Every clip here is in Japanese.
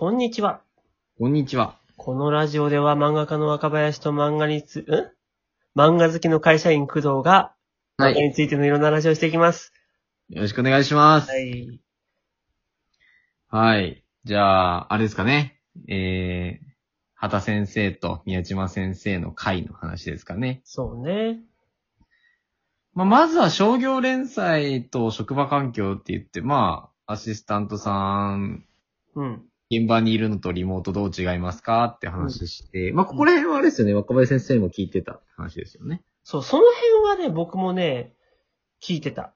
こんにちは。こんにちは。このラジオでは漫画家の若林と漫画につ、ん？漫画好きの会社員工藤が、漫画はい。についてのいろんな話をしていきます。よろしくお願いします。はい。はい。じゃあ、あれですかね。えー、畑先生と宮島先生の会の話ですかね。そうね。まあ、まずは商業連載と職場環境って言って、まあ、アシスタントさん、うん。現場にいるのとリモートどう違いますかって話して、まあ、ここら辺はあれですよね。若林先生も聞いてたって話ですよね。そう、その辺はね、僕もね、聞いてた。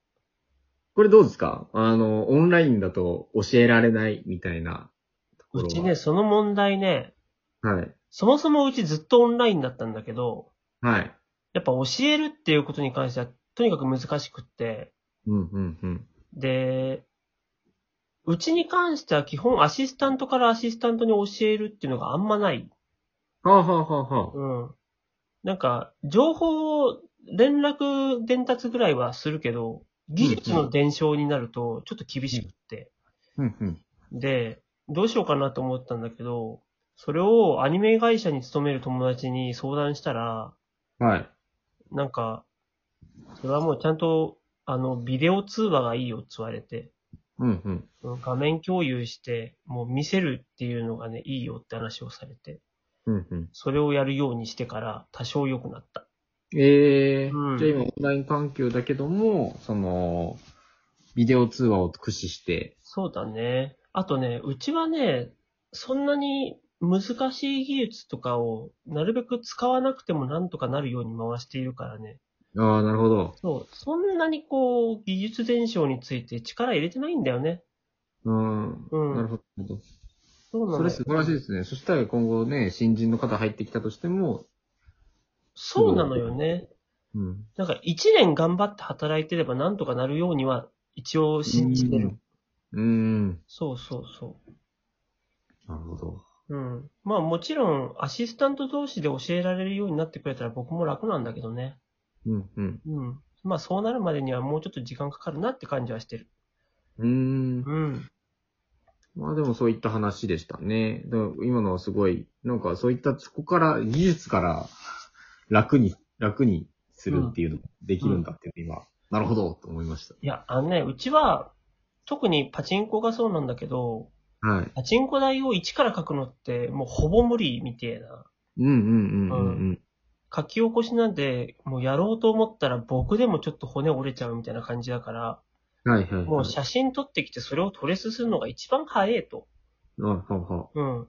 これどうですか？あの、オンラインだと教えられないみたいなところは。うちね、その問題ね、はい。そもそもうちずっとオンラインだったんだけど、はい。やっぱ教えるっていうことに関しては、とにかく難しくって、うん、うん、うん。で、うちに関しては基本アシスタントからアシスタントに教えるっていうのがあんまない。はあ、はあはあはあ、うん。なんか、情報を、連絡伝達ぐらいはするけど、技術の伝承になるとちょっと厳しくって。うん、うん。で、どうしようかなと思ったんだけど、それをアニメ会社に勤める友達に相談したら、はい。なんか、それはもうちゃんと、あの、ビデオ通話がいいよって言われて、うん、うん。うん画面共有して、もう見せるっていうのがね、いいよって話をされて、うん、うん。それをやるようにしてから多少良くなった。ええうんじゃあ今オンライン環境だけども、その、ビデオ通話を駆使して、そうだね。あとね、うちはね、そんなに難しい技術とかをなるべく使わなくてもなんとかなるように回しているからね。ああ、なるほど。そう、そんなにこう、技術伝承について力入れてないんだよね。うん。うんなるほど。そうなのよそれ素晴らしいですね。そしたら今後ね、新人の方入ってきたとしても、そうなのよね。うん。なんか一年頑張って働いてればなんとかなるようには一応信じてる。うん。うん。そうそうそなるほど。う。うん。まあもちろんアシスタント同士で教えられるようになってくれたら僕も楽なんだけどね。うん、うん。うん。まあそうなるまでにはもうちょっと時間かかるなって感じはしてる。うーん。うん。まあでもそういった話でしたね。だから今のはすごい、なんかそういった、そこから、技術から楽に、楽にするっていうのができるんだっていうの今、なるほど、と思いましいや、あのね、うちは特にパチンコがそうなんだけど、た。はい。パチンコ台を一から書くのってもうほぼ無理みてえな。うんうんうんうんうん。書き起こしなんてもうやろうと思ったら僕でもちょっと骨折れちゃうみたいな感じだから、はいはいはい。もう写真撮ってきてそれをトレースするのが一番早いと。あはは。うん。っ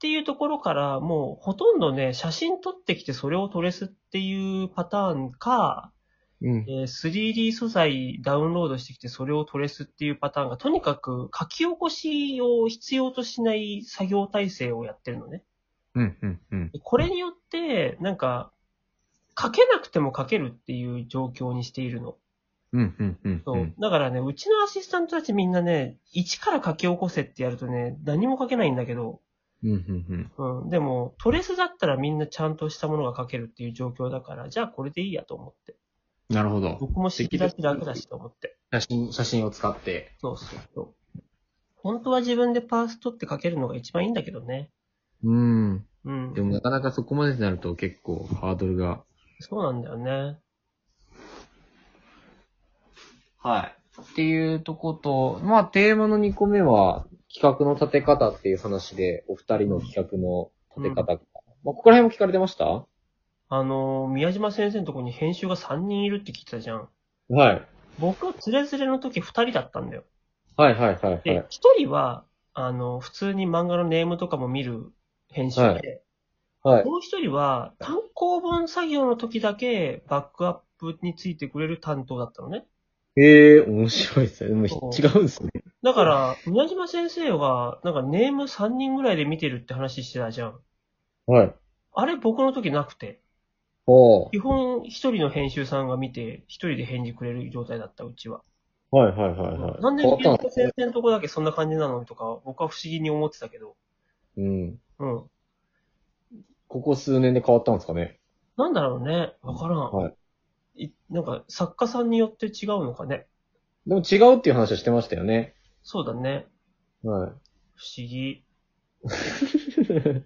ていうところから、もうほとんどね、写真撮ってきてそれをトレスっていうパターンか、うん。えー 3D 素材ダウンロードしてきてそれをトレスっていうパターンが、とにかく書き起こしを必要としない作業体制をやってるのね。うんうんうん。でこれによって、なんか、書けなくても書けるっていう状況にしているの。うんうんうん。そう。だからね、うちのアシスタントたちみんなね、一から書き起こせってやるとね、何も書けないんだけど、うんうんうん。うん。でも、トレスだったらみんなちゃんとしたものが書けるっていう状況だから、じゃあこれでいいやと思って。なるほど。僕も知り出し楽だしと思って。写真、写真を使って。そうそうそう。本当は自分でパース取って書けるのが一番いいんだけどね。うん。うんで。もなかなかそこまでになると結構ハードルが。そうなんだよね。はい。っていうとこと、まあテーマの2個目は企画の立て方っていう話で、お二人の企画の立て方。まあここら辺も聞かれてました？あのー、宮島先生のところに編集が3人いるって聞いてたじゃん。はい。僕はつれづれの時2人だったんだよ。はいはいはいはで、い1。人は、あの、普通に漫画のネームとかも見る編集で、はいはい。もう一人は単行本作業の時だけバックアップについてくれる担当だったのね。ええ面白いですね。でも違うんですね。だから、宮島先生が、なんかネーム3人ぐらいで見てるって話してたじゃん。はい。あれ僕の時なくて。お基本一人の編集さんが見て、一人で返事くれる状態だった、うちは。はいはいはいはい。なんで宮島先生のとこだけそんな感じなのとか、僕は不思議に思ってたけど。うん。うん。ここ数年で変わったんですかね。なんだろうね。わからん。はい。いなんか、作家さんによって違うのかね。でも違うっていう話はしてましたよね。そうだね。はい。不思議。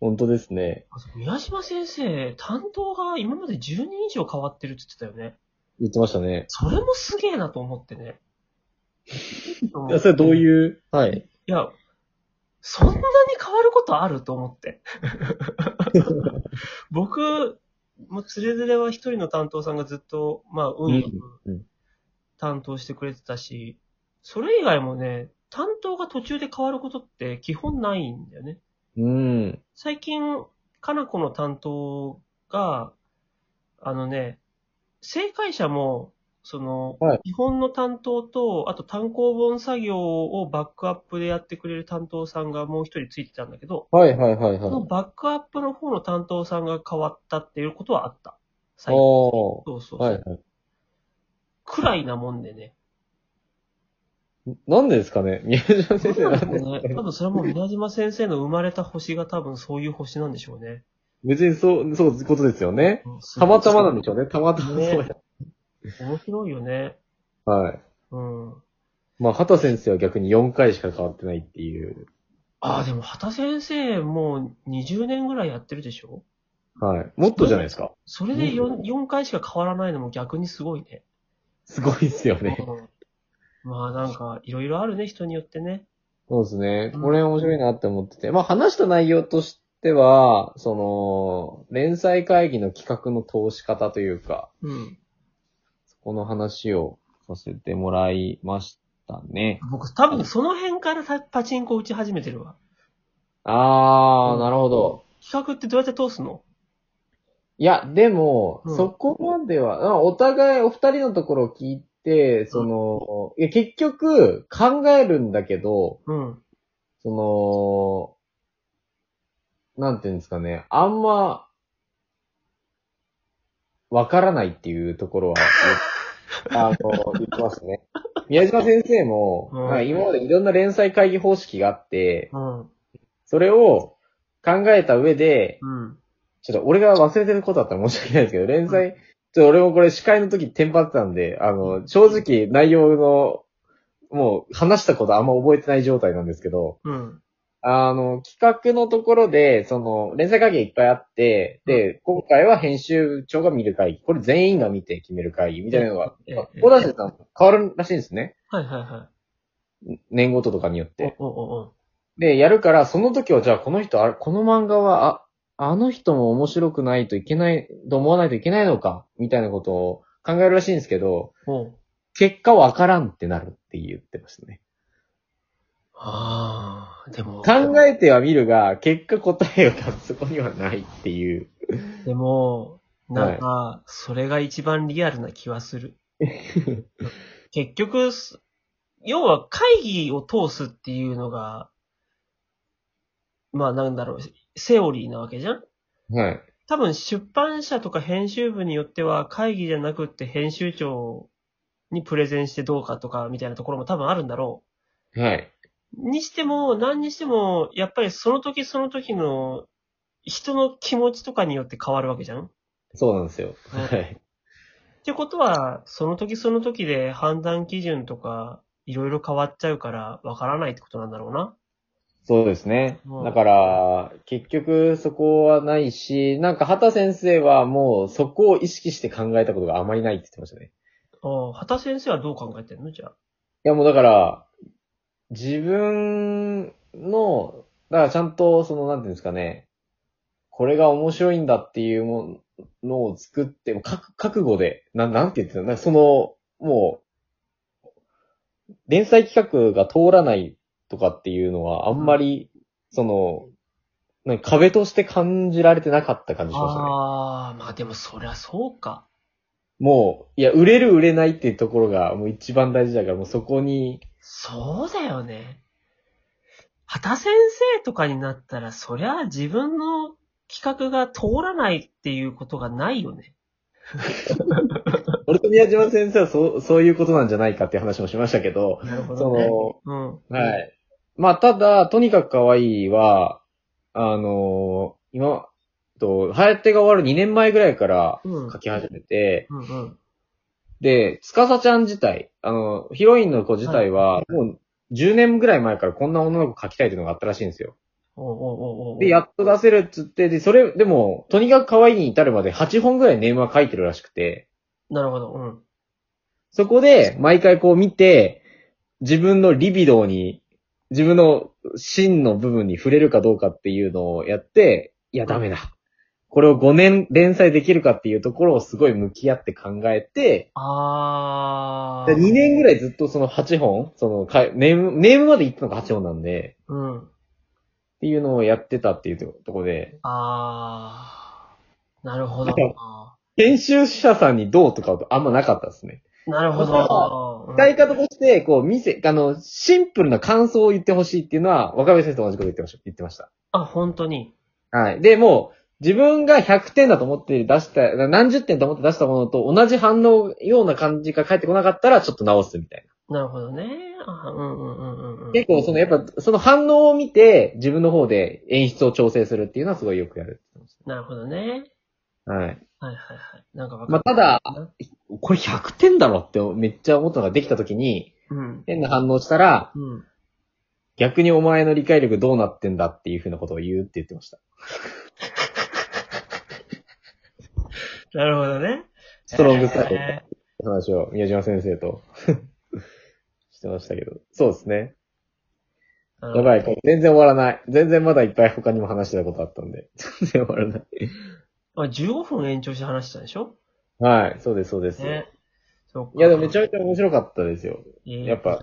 本当ですね。あそう宮島先生、担当が今まで10人以上変わってるって言ってたよね。言ってましたね。それもすげえなと思ってね。いや、それどうういう、はい。いや、そんなに変わることあると思って。僕、もうつれづれは一人の担当さんがずっと、まあ、運よく担当してくれてたし、それ以外もね、担当が途中で変わることって基本ないんだよね。うん。最近、かなこの担当が、あのね、正解者も、その、はい基本の担当と、あと単行本作業をバックアップでやってくれる担当さんがもう一人ついてたんだけど、はいはいはいそのはい。バックアップの方の担当さんが変わったっていうことはあった。最近。そうそうそう。はいはい。くらいなもんでね。なんでですかね？宮島先生ななんんでね。多分それはもう宮島先生の生まれた星が多分そういう星なんでしょうね。別にそう、そういうことですよね。うんたまたまなんでしょうね。たまたまそうや。面白いよね。はい。うん。まあ、畑先生は逆に4回しか変わってないっていう。ああ、でも、畑先生、もう20年ぐらいやってるでしょ？はい。もっとじゃないですか。それで 4, 4回しか変わらないのも逆にすごいね。すごいっすよね。うん、まあなんか、いろいろあるね、人によってね。そうですねうん。これ面白いなって思ってて。まあ、話した内容としては、その、連載会議の企画の通し方というか、うん。この話をさせてもらいましたね。僕、多分その辺からたパチンコ打ち始めてるわ。あー、うんなるほど。企画ってどうやって通すの？いや、でも、うんそこまでは、あお互いお二人のところを聞いて、その、いや、結局、考えるんだけど、うん。その、なんていうんですかね、あんま、わからないっていうところは、あの、言ってますね。宮島先生も、うんまあ今までいろんな連載会議方式があって、うん。それを考えた上で、うん。ちょっと俺が忘れてることだったら申し訳ないですけど、連載、ちょっと俺もこれ司会の時テンパってたんで、あの、正直内容の、もう話したことあんま覚えてない状態なんですけど、うん。あの、企画のところで、その、連載会議いっぱいあって、で、今回は編集長が見る会議。これ全員が見て決める会議みたいなのが、小田瀬さん変わるらしいんですね。はいはいはい。年ごととかによって。おおおおで、やるから、その時は、じゃあこの人、あれ、この漫画は、あ、あの人も面白くないといけない、と思わないといけないのか、みたいなことを考えるらしいんですけど、結果わからんってなるって言ってましたね。ああ、でも。考えてはみるが、結果答えがそこにはないっていう。でも、なんか、それが一番リアルな気はする。結局、す要は会議を通すっていうのが、まあなんだろう、セオリーなわけじゃん？はい。多分出版社とか編集部によっては会議じゃなくって編集長にプレゼンしてどうかとかみたいなところも多分あるんだろはい。う。にしても、何にしても、やっぱりその時その時の人の気持ちとかによって変わるわけじゃん？そうなんですよ。うんはい。ってことは、その時その時で判断基準とか、いろいろ変わっちゃうから、わからないってことなんだろうな？そうですねう。んだから、結局そこはないし、なんか畑先生はもうそこを意識して考えたことがあまりないって言ってましたね。ああ、畑先生はどう考えてんの？じゃあ。いやもうだから、自分の、だからちゃんとその、なんていうんですかね、これが面白いんだっていうものを作って、もう覚覚悟で、ななんて言ってたの？その、もう、連載企画が通らないとかっていうのは、あんまり、その、なんか壁として感じられてなかった感じしましたね。ああ、まあでもそりゃそうか。もう、いや、売れる売れないっていうところがもう一番大事だから、もうそこに、そうだよね。畑先生とかになったら、そりゃ自分の企画が通らないっていうことがないよね。俺と宮島先生はそう、そういうことなんじゃないかっていう話もしましたけど、なるほそどね。の、うん。はい。まあ、ただ、とにかく可愛いは、あの今、と、流行ってが終わる2年前ぐらいからうん。書き始めて、うんうん。で、つかさちゃん自体、あの、ヒロインの子自体は、もう10年ぐらい前からこんな女の子書きたいっていうのがあったらしいんですよ。おうおうおうおうで、やっと出せるっつって、で、それ、でも、とにかく可愛いに至るまで8本ぐらいネームは書いてるらしくて、なるほど。うん。そこで、毎回こう見て、自分のリビドーに、自分の真の部分に触れるかどうかっていうのをやって、いや、ダメだ。これを5年連載できるかっていうところをすごい向き合って考えて、あー。2年ぐらいずっとその8本、そのか、ネーム、ネームまで行ったのが8本なんで、うん。っていうのをやってたっていうところで、あー。なるほど。編集者さんにどうとかあんまなかったですね。なるほど。うん使い方として、こう、見せ、あの、シンプルな感想を言ってほしいっていうのは、若林先生と同じこと言ってました。言ってました。あ、本当に。はい。で、もう、自分が100点だと思って出した、何十点と思って出したものと同じ反応ような感じが返ってこなかったら、ちょっと直すみたいな。なるほどね。あうんうんうんうんうん。結構、その、やっぱ、その反応を見て、自分の方で演出を調整するっていうのはすごいよくやるなるほどね。はい。はいはいはい。なんかわかまあ、ただ、これ100点だろってめっちゃ思ったのができた時に、うん。変な反応したら、うん。逆にお前の理解力どうなってんだっていうふうなことを言うって言ってました。なるほどね。ストロングサイドえ話を宮島先生と してましたけど。そうですね。ーやばい、これ全然終わらない。全然まだいっぱい他にも話してたことあったんで。全然終わらない。あ、15分延長して話したでしょ？はい、そうです、そうです。ね。そうか。いや、でもめちゃめちゃ面白かったですよ。えーやっぱ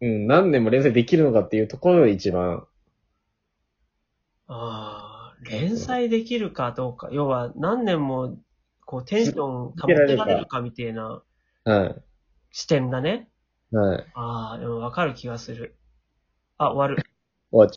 うん、何年も連載できるのかっていうところが一番。ああ、連載できるかどうか。要は、何年も、こう、テンション保てられるかみたいなはい。視点だね。はい。ああ、でもわかる気がする。あ、終わる。